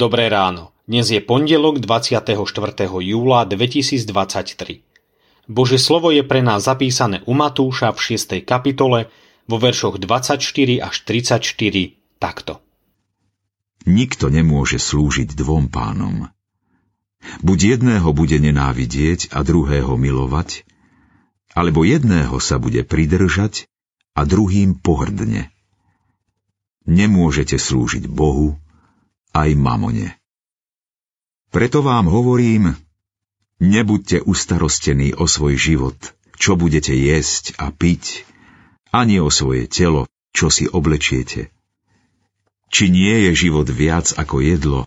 Dobré ráno. Dnes je pondelok 24. júla 2023. Bože slovo je pre nás zapísané u Matúša v 6. kapitole vo veršoch 24 až 34 takto. Nikto nemôže slúžiť dvom pánom. Buď jedného bude nenávidieť a druhého milovať, alebo jedného sa bude pridržať a druhým pohrdne. Nemôžete slúžiť Bohu aj mamone. Preto vám hovorím, nebuďte ustarostení o svoj život, čo budete jesť a piť, ani o svoje telo, čo si oblečiete. Či nie je život viac ako jedlo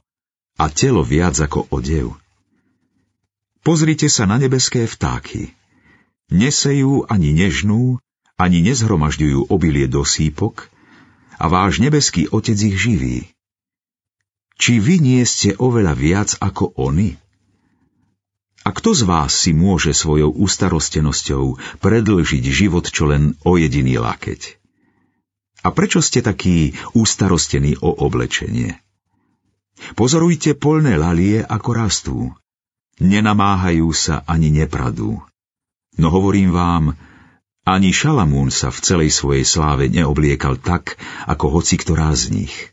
a telo viac ako odev? Pozrite sa na nebeské vtáky. Nesejú ani nežnú, ani nezhromažďujú obilie do sípok, a váš nebeský Otec ich živí. Či vy nie ste oveľa viac ako oni? A kto z vás si môže svojou ústarostenosťou predlžiť život čo len o jediný lakeť? A prečo ste takí ústarostení o oblečenie? Pozorujte polné lalie, ako rastú. Nenamáhajú sa ani nepradú. No hovorím vám, ani Šalamún sa v celej svojej sláve neobliekal tak, ako hoci ktorá z nich –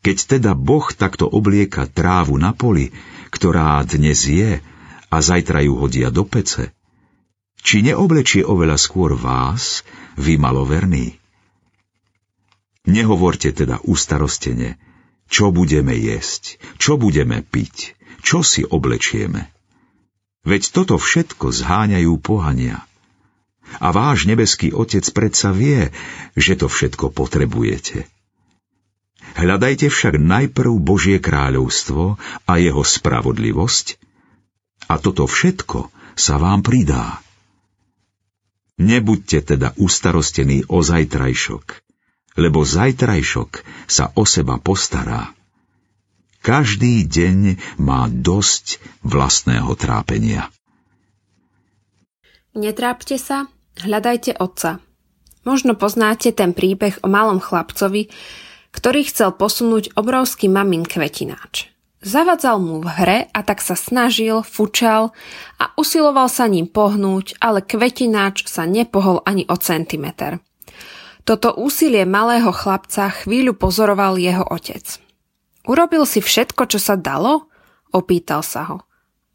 keď teda Boh takto oblieka trávu na poli, ktorá dnes je a zajtra ju hodia do pece, či neoblečie oveľa skôr vás, vy maloverní? Nehovorte teda ustarostene, čo budeme jesť, čo budeme piť, čo si oblečieme. Veď toto všetko zháňajú pohania. A váš nebeský Otec predsa vie, že to všetko potrebujete. Hľadajte však najprv Božie kráľovstvo a jeho spravodlivosť a toto všetko sa vám pridá. Nebuďte teda ustarostení o zajtrajšok, lebo zajtrajšok sa o seba postará. Každý deň má dosť vlastného trápenia. Netrápte sa, hľadajte otca. Možno poznáte ten príbeh o malom chlapcovi, ktorý chcel posunúť obrovský mamin kvetináč. Zavadzal mu v hre a tak sa snažil, fučal a usiloval sa ním pohnúť, ale kvetináč sa nepohol ani o centimeter. Toto úsilie malého chlapca chvíľu pozoroval jeho otec. Urobil si všetko, čo sa dalo? Opýtal sa ho.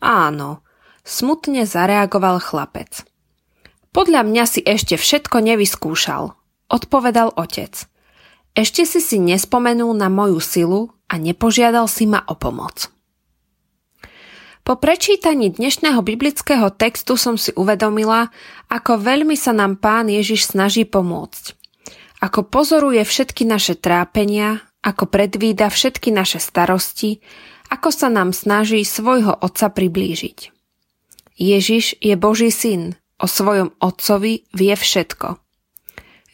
Áno, smutne zareagoval chlapec. Podľa mňa si ešte všetko nevyskúšal, odpovedal otec. Ešte si si nespomenul na moju silu a nepožiadal si ma o pomoc. Po prečítaní dnešného biblického textu som si uvedomila, ako veľmi sa nám pán Ježiš snaží pomôcť. Ako pozoruje všetky naše trápenia, ako predvída všetky naše starosti, ako sa nám snaží svojho otca priblížiť. Ježiš je Boží syn, o svojom otcovi vie všetko.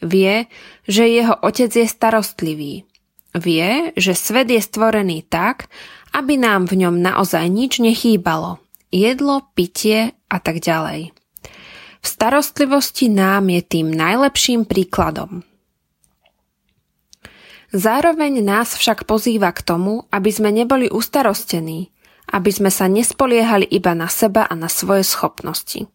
Vie, že jeho otec je starostlivý. Vie, že svet je stvorený tak, aby nám v ňom naozaj nič nechýbalo. Jedlo, pitie a tak ďalej. V starostlivosti nám je tým najlepším príkladom. Zároveň nás však pozýva k tomu, aby sme neboli ustarostení, aby sme sa nespoliehali iba na seba a na svoje schopnosti.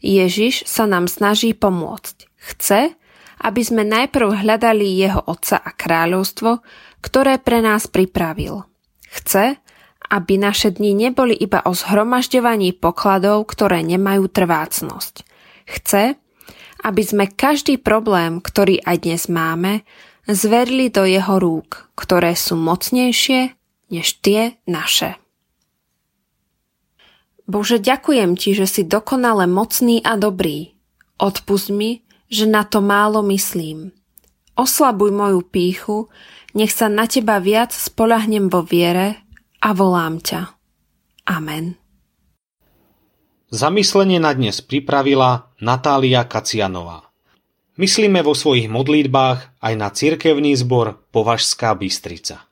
Ježiš sa nám snaží pomôcť. Chce, aby sme najprv hľadali jeho Otca a kráľovstvo, ktoré pre nás pripravil. Chce, aby naše dni neboli iba o zhromažďovaní pokladov, ktoré nemajú trvácnosť. Chce, aby sme každý problém, ktorý aj dnes máme, zverili do jeho rúk, ktoré sú mocnejšie než tie naše. Bože, ďakujem Ti, že si dokonale mocný a dobrý. Odpust mi, že na to málo myslím. Oslabuj moju píchu, nech sa na teba viac spolahnem vo viere a volám ťa. Amen. Zamyslenie na dnes pripravila Natália Kacianová. Myslíme vo svojich modlitbách aj na cirkevný zbor Považská Bystrica.